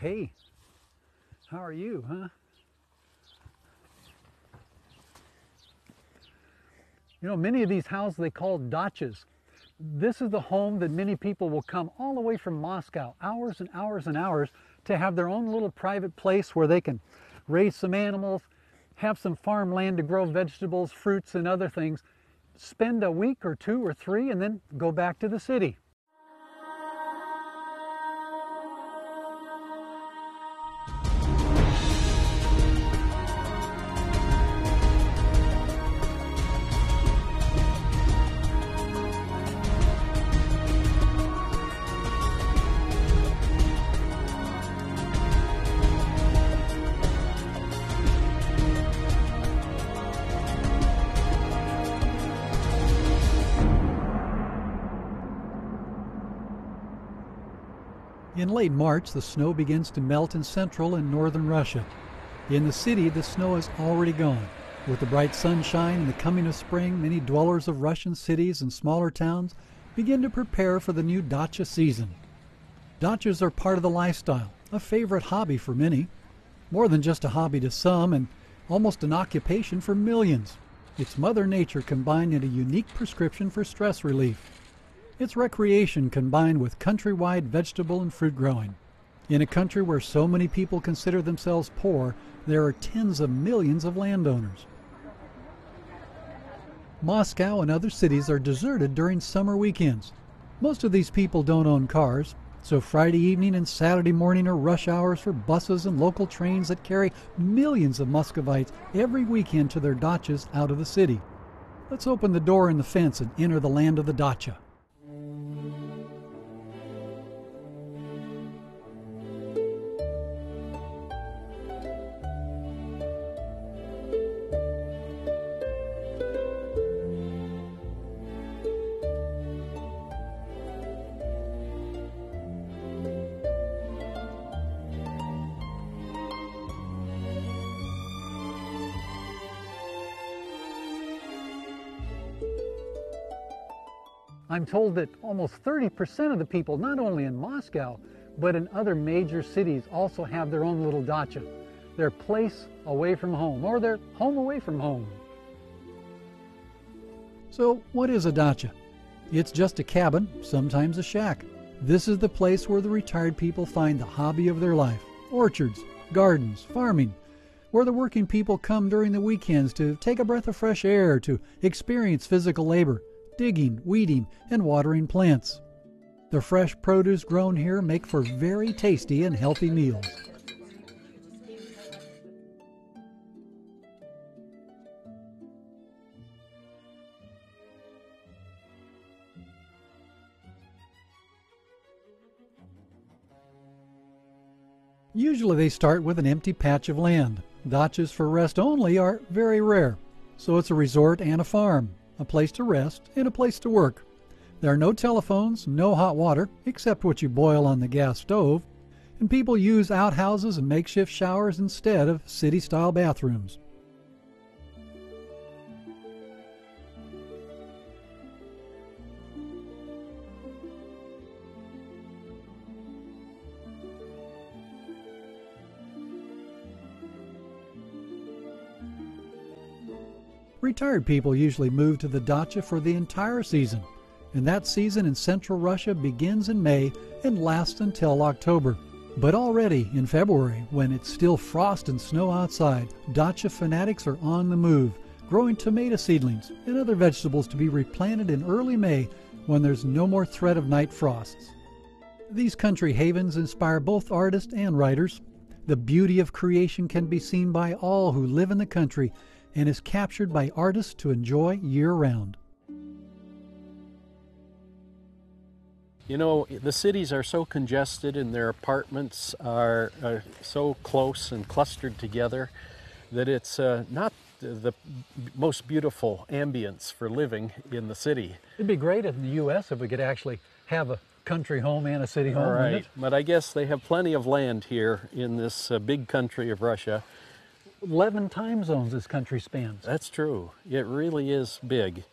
Hey, how are you, huh? You know, many of these houses they call dachas. This is the home that many people will come all the way from Moscow, hours and hours and hours, to have their own little private place where they can raise some animals, have some farmland to grow vegetables, fruits, and other things, spend a week or two or three, and then go back to the city. In late March, the snow begins to melt in central and northern Russia. In the city, the snow is already gone. With the bright sunshine and the coming of spring, many dwellers of Russian cities and smaller towns begin to prepare for the new dacha season. Dachas are part of the lifestyle, a favorite hobby for many. More than just a hobby to some, and almost an occupation for millions. It's Mother Nature combined in a unique prescription for stress relief. It's recreation combined with countrywide vegetable and fruit growing. In a country where so many people consider themselves poor, there are tens of millions of landowners. Moscow and other cities are deserted during summer weekends. Most of these people don't own cars, so Friday evening and Saturday morning are rush hours for buses and local trains that carry millions of Muscovites every weekend to their dachas out of the city. Let's open the door in the fence and enter the land of the dacha. Told that almost 30% of the people, not only in Moscow, but in other major cities, also have their own little dacha, their place away from home, or their home away from home. So, what is a dacha? It's just a cabin, sometimes a shack. This is the place where the retired people find the hobby of their life orchards, gardens, farming, where the working people come during the weekends to take a breath of fresh air, to experience physical labor, digging, weeding, and watering plants. The fresh produce grown here make for very tasty and healthy meals. Usually they start with an empty patch of land. Dachas for rest only are very rare, so it's a resort and a farm a place to rest, and a place to work. There are no telephones, no hot water, except what you boil on the gas stove, and people use outhouses and makeshift showers instead of city style bathrooms. Retired people usually move to the dacha for the entire season, and that season in central Russia begins in May and lasts until October. But already in February, when it's still frost and snow outside, dacha fanatics are on the move, growing tomato seedlings and other vegetables to be replanted in early May when there's no more threat of night frosts. These country havens inspire both artists and writers. The beauty of creation can be seen by all who live in the country and is captured by artists to enjoy year round. You know, the cities are so congested and their apartments are, are so close and clustered together that it's uh, not the most beautiful ambience for living in the city. It'd be great in the U.S. if we could actually have a country home and a city home. Right, but I guess they have plenty of land here in this uh, big country of Russia 11 time zones this country spans. That's true. It really is big.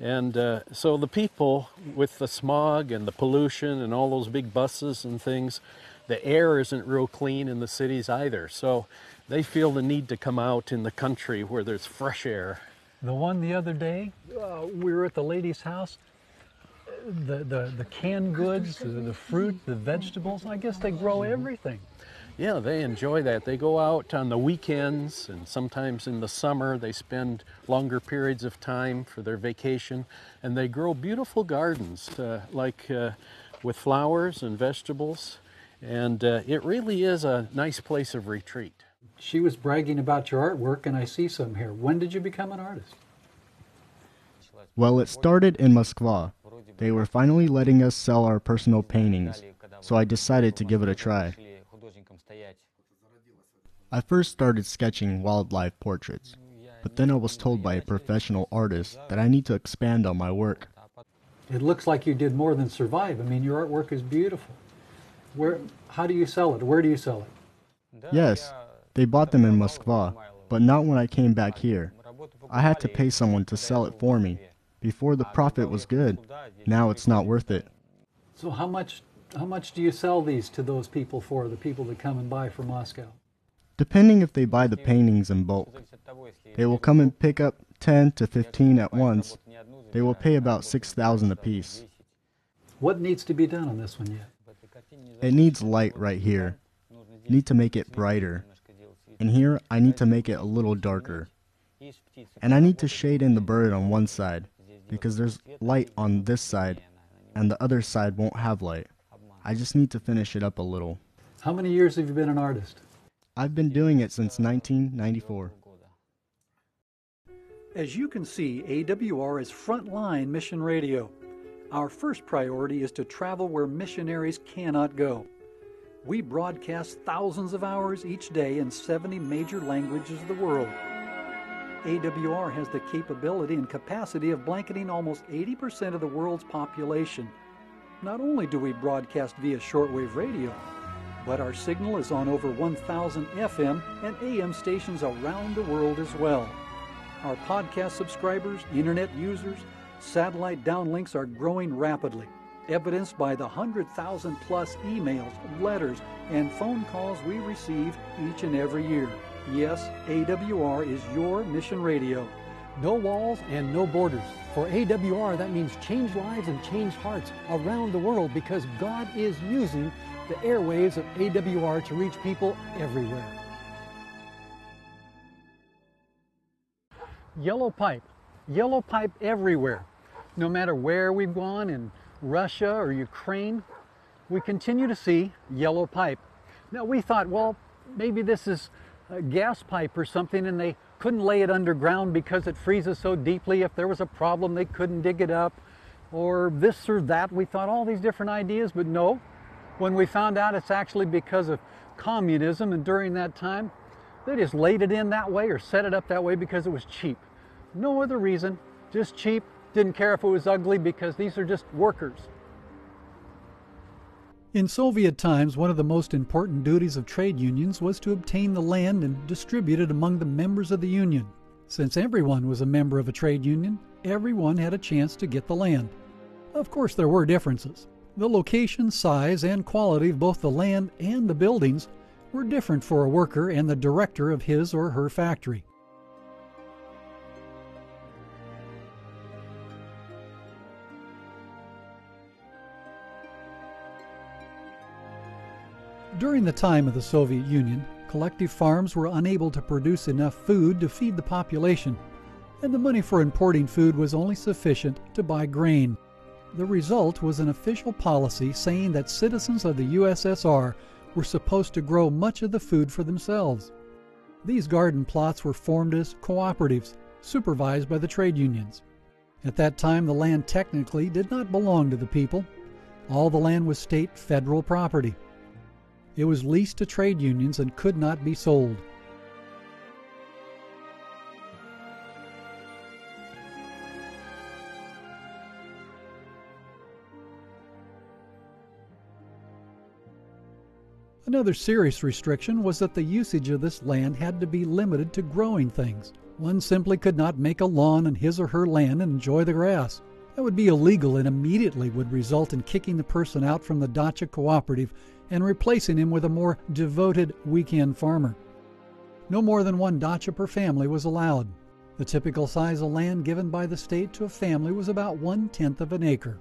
And uh, so the people with the smog and the pollution and all those big buses and things, the air isn't real clean in the cities either. So they feel the need to come out in the country where there's fresh air. The one the other day, uh, we were at the lady's house. The, the, the canned goods, the, the fruit, the vegetables, I guess they grow everything. Yeah, they enjoy that. They go out on the weekends and sometimes in the summer they spend longer periods of time for their vacation and they grow beautiful gardens uh, like uh, with flowers and vegetables and uh, it really is a nice place of retreat. She was bragging about your artwork and I see some here. When did you become an artist? Well, it started in Moskva. They were finally letting us sell our personal paintings, so I decided to give it a try. I first started sketching wildlife portraits, but then I was told by a professional artist that I need to expand on my work. It looks like you did more than survive. I mean, your artwork is beautiful. Where, how do you sell it? Where do you sell it? Yes, they bought them in Moskva, but not when I came back here. I had to pay someone to sell it for me. Before the profit was good, now it's not worth it. So how much how much do you sell these to those people for, the people that come and buy from Moscow? Depending if they buy the paintings in bulk. They will come and pick up 10 to 15 at once. They will pay about 6,000 apiece. What needs to be done on this one yet? It needs light right here. Need to make it brighter. And here I need to make it a little darker. And I need to shade in the bird on one side because there's light on this side and the other side won't have light. I just need to finish it up a little. How many years have you been an artist? I've been doing it since 1994. As you can see, AWR is frontline mission radio. Our first priority is to travel where missionaries cannot go. We broadcast thousands of hours each day in 70 major languages of the world. AWR has the capability and capacity of blanketing almost 80% of the world's population. Not only do we broadcast via shortwave radio, but our signal is on over 1,000 FM and AM stations around the world as well. Our podcast subscribers, internet users, satellite downlinks are growing rapidly, evidenced by the 100,000 plus emails, letters, and phone calls we receive each and every year. Yes, AWR is your mission radio. No walls and no borders. For AWR, that means change lives and change hearts around the world because God is using the airwaves of AWR to reach people everywhere. Yellow pipe. Yellow pipe everywhere. No matter where we've gone in Russia or Ukraine, we continue to see yellow pipe. Now we thought, well, maybe this is a gas pipe or something and they couldn't lay it underground because it freezes so deeply. If there was a problem, they couldn't dig it up or this or that. We thought all these different ideas, but no. When we found out it's actually because of communism and during that time, they just laid it in that way or set it up that way because it was cheap. No other reason, just cheap. Didn't care if it was ugly because these are just workers. In Soviet times, one of the most important duties of trade unions was to obtain the land and distribute it among the members of the union. Since everyone was a member of a trade union, everyone had a chance to get the land. Of course, there were differences. The location, size, and quality of both the land and the buildings were different for a worker and the director of his or her factory. During the time of the Soviet Union, collective farms were unable to produce enough food to feed the population, and the money for importing food was only sufficient to buy grain. The result was an official policy saying that citizens of the USSR were supposed to grow much of the food for themselves. These garden plots were formed as cooperatives, supervised by the trade unions. At that time, the land technically did not belong to the people. All the land was state federal property. It was leased to trade unions and could not be sold. Another serious restriction was that the usage of this land had to be limited to growing things. One simply could not make a lawn on his or her land and enjoy the grass. That would be illegal and immediately would result in kicking the person out from the dacha cooperative and replacing him with a more devoted weekend farmer. No more than one dacha per family was allowed. The typical size of land given by the state to a family was about one tenth of an acre.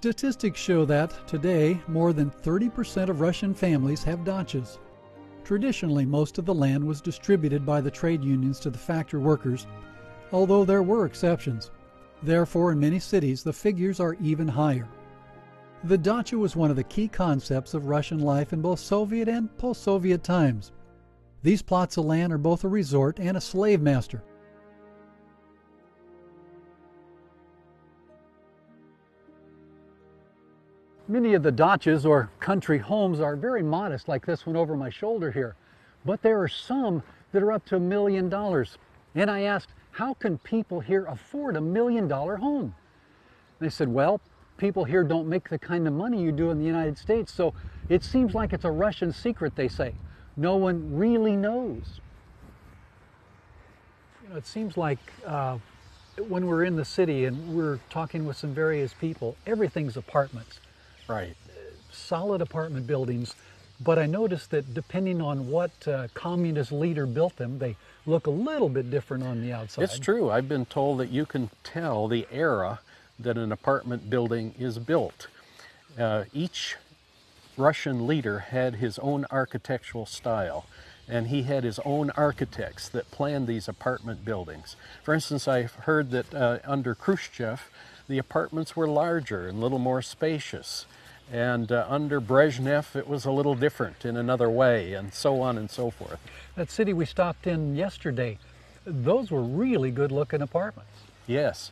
Statistics show that today more than 30% of Russian families have dachas. Traditionally, most of the land was distributed by the trade unions to the factory workers, although there were exceptions. Therefore, in many cities, the figures are even higher. The dacha was one of the key concepts of Russian life in both Soviet and post Soviet times. These plots of land are both a resort and a slave master. Many of the dachas or country homes are very modest, like this one over my shoulder here. But there are some that are up to a million dollars. And I asked, how can people here afford a million dollar home? They said, well, people here don't make the kind of money you do in the United States, so it seems like it's a Russian secret, they say. No one really knows. You know, it seems like uh, when we're in the city and we're talking with some various people, everything's apartments Right. solid apartment buildings, but I noticed that depending on what uh, communist leader built them, they look a little bit different on the outside. It's true. I've been told that you can tell the era that an apartment building is built. Uh, each Russian leader had his own architectural style, and he had his own architects that planned these apartment buildings. For instance, I've heard that uh, under Khrushchev, the apartments were larger and a little more spacious. And uh, under Brezhnev, it was a little different in another way, and so on and so forth. That city we stopped in yesterday, those were really good looking apartments. Yes,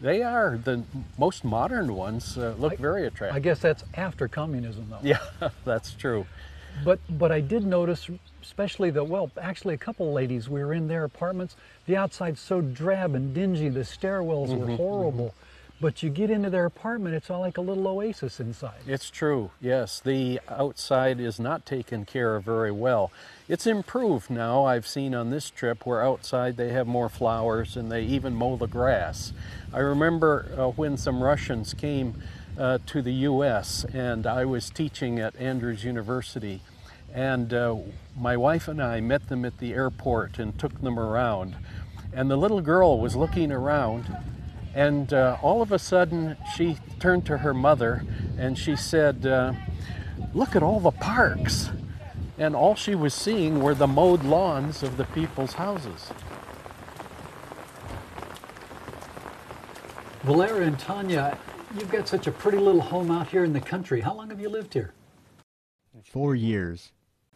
they are. The most modern ones uh, look very attractive. I guess that's after communism though. Yeah, that's true. But but I did notice, especially the well, actually a couple ladies. We were in their apartments. The outside's so drab and dingy. The stairwells were horrible. But you get into their apartment, it's all like a little oasis inside. It's true, yes. The outside is not taken care of very well. It's improved now, I've seen on this trip, where outside they have more flowers and they even mow the grass. I remember uh, when some Russians came uh, to the U.S., and I was teaching at Andrews University, and uh, my wife and I met them at the airport and took them around. And the little girl was looking around and uh, all of a sudden, she turned to her mother and she said, uh, Look at all the parks. And all she was seeing were the mowed lawns of the people's houses. Valera and Tanya, you've got such a pretty little home out here in the country. How long have you lived here? Four years.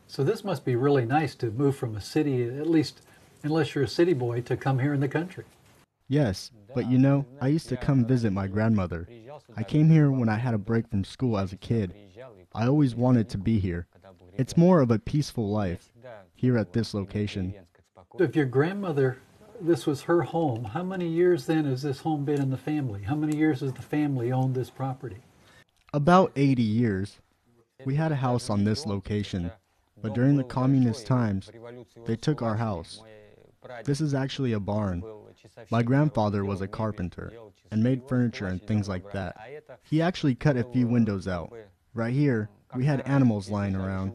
So this must be really nice to move from a city, at least unless you're a city boy, to come here in the country. Yes, but you know, I used to come visit my grandmother. I came here when I had a break from school as a kid. I always wanted to be here. It's more of a peaceful life here at this location. If your grandmother, this was her home, how many years then has this home been in the family? How many years has the family owned this property? About 80 years. We had a house on this location, but during the communist times, they took our house. This is actually a barn. My grandfather was a carpenter and made furniture and things like that. He actually cut a few windows out. Right here, we had animals lying around.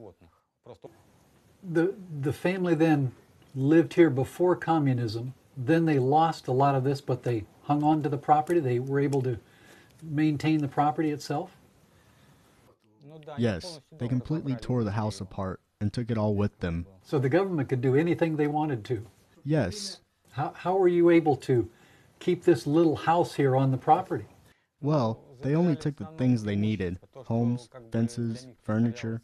The, the family then lived here before communism. Then they lost a lot of this, but they hung on to the property. They were able to maintain the property itself. Yes, they completely tore the house apart and took it all with them. So the government could do anything they wanted to. Yes, How, how were you able to keep this little house here on the property? well, they only took the things they needed homes, fences, furniture.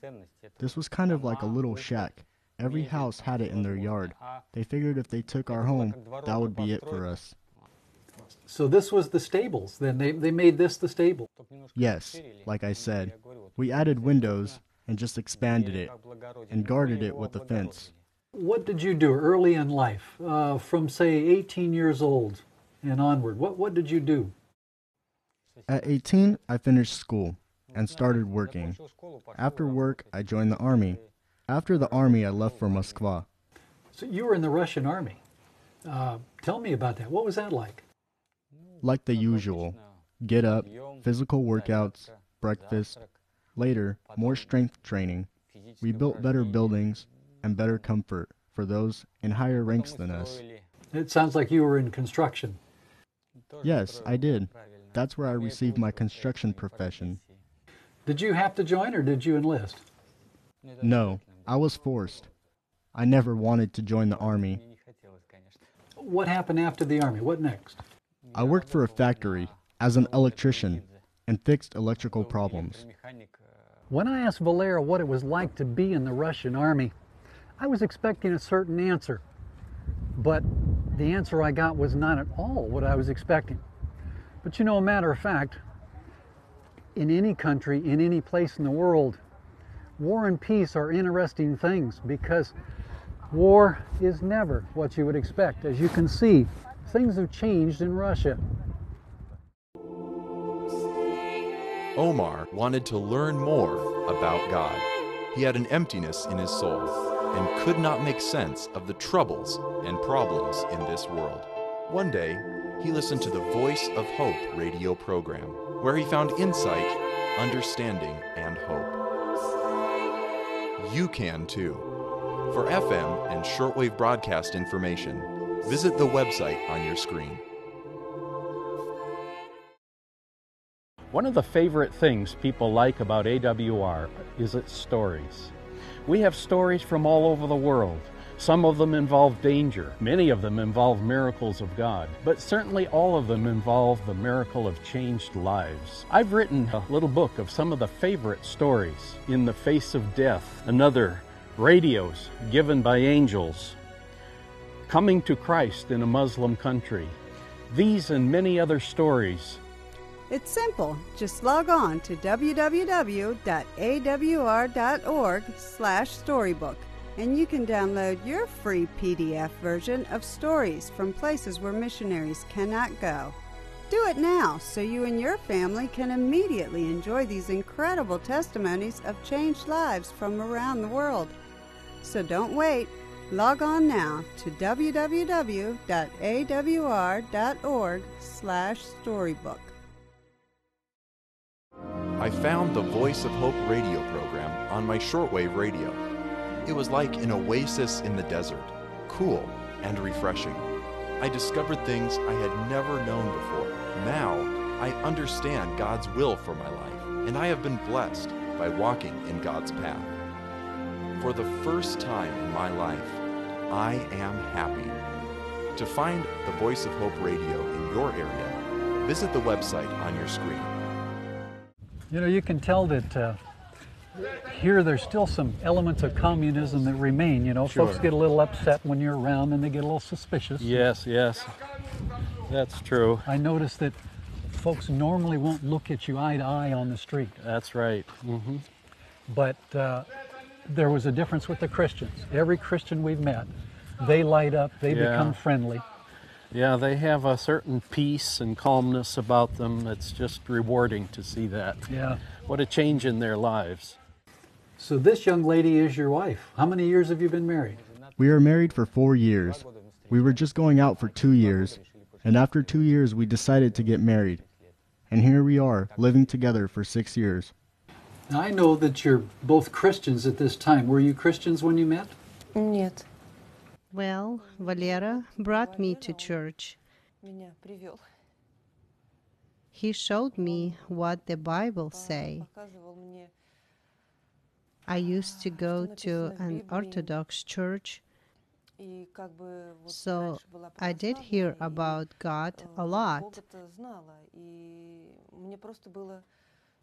This was kind of like a little shack. Every house had it in their yard. They figured if they took our home, that would be it for us. So this was the stables. Then they, they made this the stable. Yes, like I said, we added windows and just expanded it and guarded it with a fence. What did you do early in life, uh, from say 18 years old and onward? What what did you do? At 18, I finished school and started working. After work, I joined the army. After the army, I left for Moscow. So you were in the Russian army. Uh, tell me about that. What was that like? Like the usual get up, physical workouts, breakfast, later, more strength training. We built better buildings and better comfort for those in higher ranks than us. It sounds like you were in construction. Yes, I did. That's where I received my construction profession. Did you have to join or did you enlist? No, I was forced. I never wanted to join the army. What happened after the army? What next? I worked for a factory as an electrician and fixed electrical problems. When I asked Valera what it was like to be in the Russian army, I was expecting a certain answer. But the answer I got was not at all what I was expecting. But you know, a matter of fact, in any country, in any place in the world, war and peace are interesting things because war is never what you would expect. As you can see, things have changed in Russia. Omar wanted to learn more about God. He had an emptiness in his soul and could not make sense of the troubles and problems in this world. One day, he listened to the Voice of Hope radio program, where he found insight, understanding, and hope. You can too. For FM and shortwave broadcast information, visit the website on your screen. One of the favorite things people like about AWR is its stories. We have stories from all over the world. Some of them involve danger, many of them involve miracles of God, but certainly all of them involve the miracle of changed lives. I've written a little book of some of the favorite stories In the Face of Death, another radios given by angels, coming to Christ in a Muslim country. These and many other stories it's simple. Just log on to www.awr.org/storybook and you can download your free PDF version of stories from places where missionaries cannot go. Do it now so you and your family can immediately enjoy these incredible testimonies of changed lives from around the world. So don't wait. Log on now to www.awr.org/storybook. I found the Voice of Hope radio program on my shortwave radio. It was like an oasis in the desert, cool and refreshing. I discovered things I had never known before. Now, I understand God's will for my life, and I have been blessed by walking in God's path. For the first time in my life, I am happy. To find the Voice of Hope radio in your area, visit the website on your screen. You know, you can tell that uh, here there's still some elements of communism that remain. You know, Sure. folks get a little upset when you're around and they get a little suspicious. Yes, yes. That's true. I noticed that folks normally won't look at you eye to eye on the street, That's right. hmm but uh, there was a difference with the Christians. Every Christian we've met, they light up, they Yeah. become friendly. Yeah, they have a certain peace and calmness about them. It's just rewarding to see that. Yeah. What a change in their lives. So this young lady is your wife. How many years have you been married? We were married for four years. We were just going out for two years, and after two years, we decided to get married. And here we are, living together for six years. Now, I know that you're both Christians at this time. Were you Christians when you met? Нет, Well, Valera brought me to church. He showed me what the Bible say. I used to go to an Orthodox church, so I did hear about God a lot.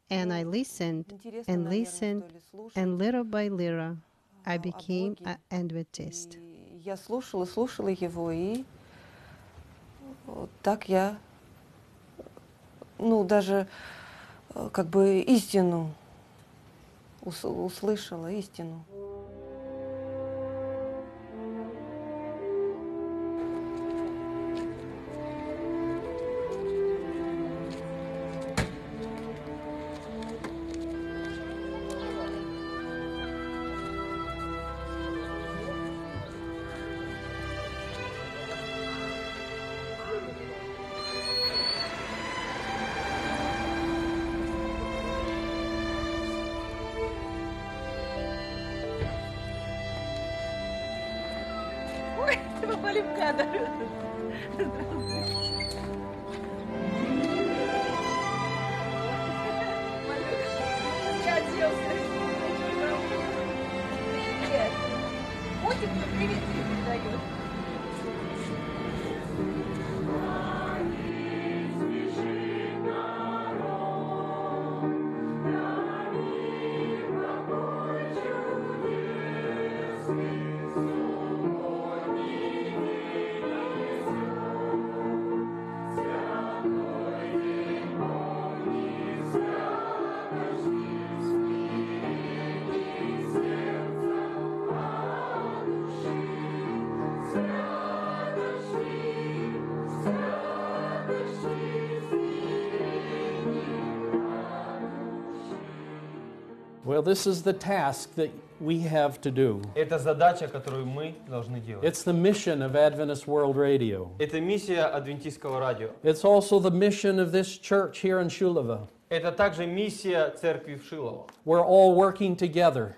And I listened and listened, and little by little I became an Adventist. Я слушала, слушала его, и вот так я, ну, даже э, как бы истину ус- услышала, истину. Israel, this is the task that we have to do. Это задача, которую мы должны делать. It's the mission of Adventist World Radio. Это миссия адвентистского радио. It's also the mission of this church here in Shilovo. Это также миссия церкви в Шилово. We're all working together.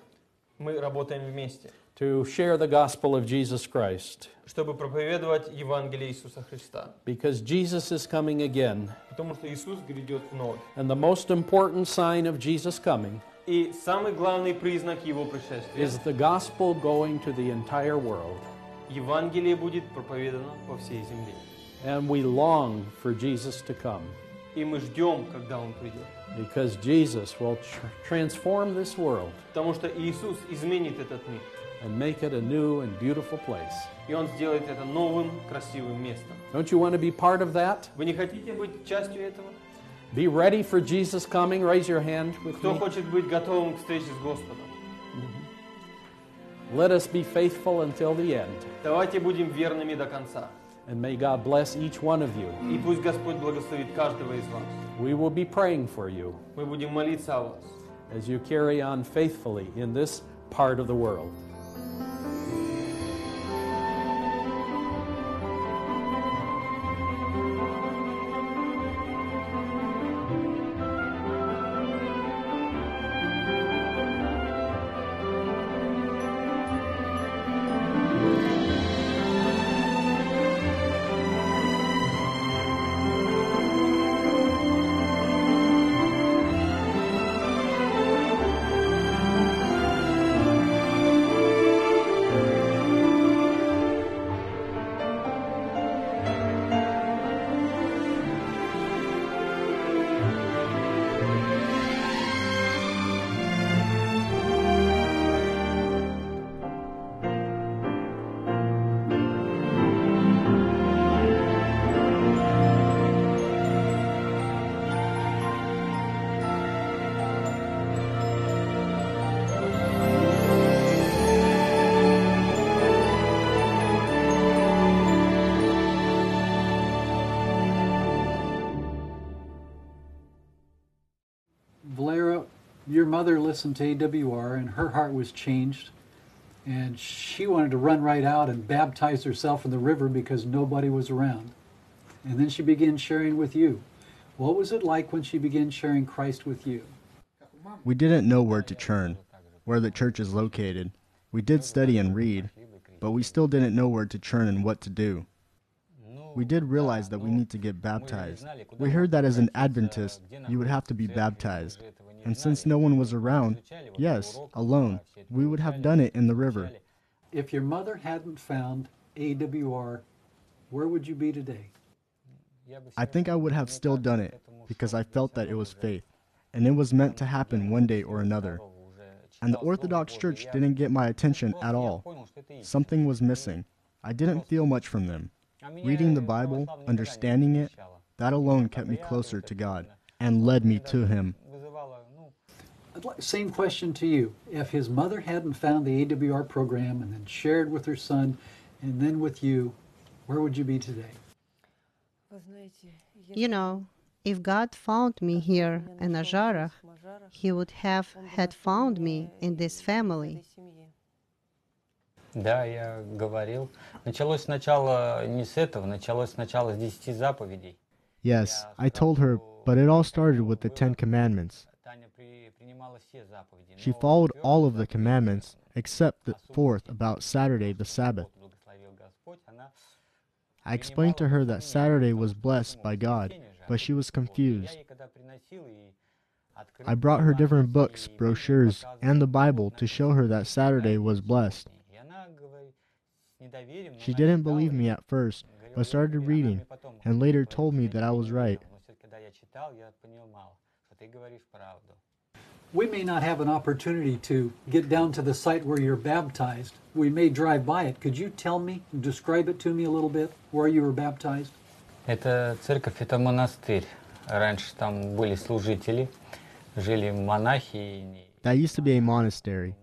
Мы работаем вместе. To share the gospel of Jesus Christ. Чтобы проповедовать Евангелие Иисуса Христа. Because Jesus is coming again. Потому что Иисус грядет вновь. And the most important sign of Jesus coming – И самый главный признак Его пришествия is the gospel going to the entire world. Евангелие будет проповедано по всей земле. And we long for Jesus to come И мы ждем, когда Он придет. because Jesus will tr- transform this world Потому что Иисус изменит этот мир. and make it a new and beautiful place. И Он сделает это новым, красивым местом. Don't you want to be part of that? Вы не хотите быть частью этого? Be ready for Jesus coming. Raise your hand with Кто me. хочет быть готовым к встрече с Господом? Let us be faithful until the end. Давайте будем верными до конца. And may God bless each one of you. И пусть Господь благословит каждого из вас. We will be praying for you Мы будем молиться о вас. as you carry on faithfully in this part of the world. Mother listened to AWR and her heart was changed. And she wanted to run right out and baptize herself in the river because nobody was around. And then she began sharing with you. What was it like when she began sharing Christ with you? We didn't know where to turn, where the church is located. We did study and read, but we still didn't know where to turn and what to do. We did realize that we need to get baptized. We heard that as an Adventist, you would have to be baptized. And since no one was around, yes, alone, we would have done it in the river. If your mother hadn't found AWR, where would you be today? I think I would have still done it because I felt that it was faith, and it was meant to happen one day or another. And the Orthodox Church didn't get my attention at all. Something was missing. I didn't feel much from them. Reading the Bible, understanding it, that alone kept me closer to God and led me to Him I'd like- Same question to you. If his mother hadn't found the AWR program and then shared with her son and then with you, where would you be today? Вы знаете, You know, if God found me here in Ajarach, He would have had found me in this family. семье. Да, я говорил. Началось сначала не с этого, началось сначала с десяти заповедей. Yes, I told her, but it all started with the Ten Commandments. She followed all of the commandments except the fourth about Saturday, the Sabbath. I explained to her that Saturday was blessed by God, but she was confused. I brought her different books, brochures, and the Bible to show her that Saturday was blessed. She didn't believe me at first, but started reading and later told me that I was right We may not have an opportunity to get down to the site where you're baptized. We may drive by it. Could you tell me, describe it to me a little bit, where you were baptized? Это церковь, это монастырь. Раньше там были служители, жили монахи. That used to be a monastery.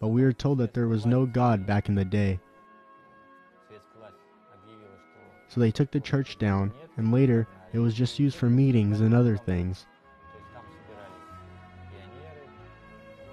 But we were told that there was no God back in the day. So they took the church down, and later it was just used for meetings and other things.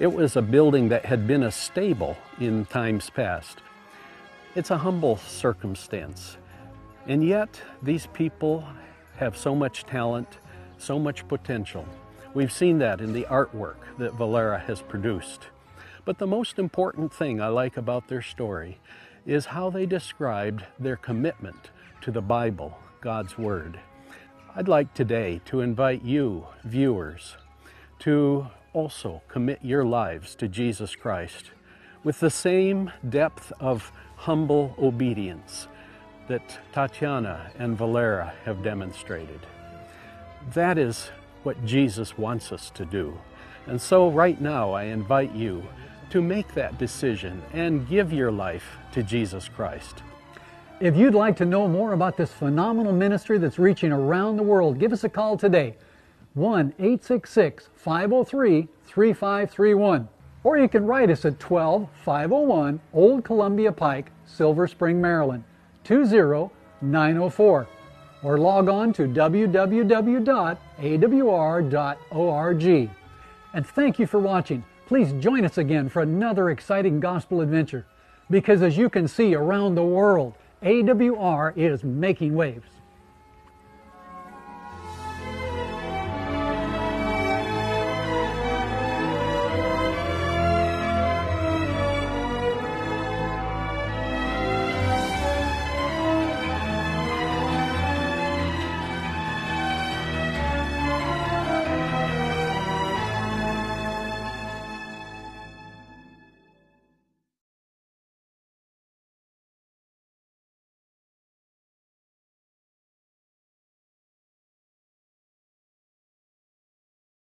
It was a building that had been a stable in times past. It's a humble circumstance. And yet, these people have so much talent, so much potential. We've seen that in the artwork that Valera has produced. But the most important thing I like about their story is how they described their commitment to the Bible, God's Word. I'd like today to invite you, viewers, to also commit your lives to Jesus Christ with the same depth of humble obedience that Tatiana and Valera have demonstrated. That is what Jesus wants us to do. And so, right now, I invite you to make that decision and give your life to Jesus Christ. If you'd like to know more about this phenomenal ministry that's reaching around the world, give us a call today 1 866 503 3531. Or you can write us at 12501 Old Columbia Pike, Silver Spring, Maryland 20904. Or log on to www.awr.org. And thank you for watching. Please join us again for another exciting gospel adventure. Because as you can see around the world, AWR is making waves.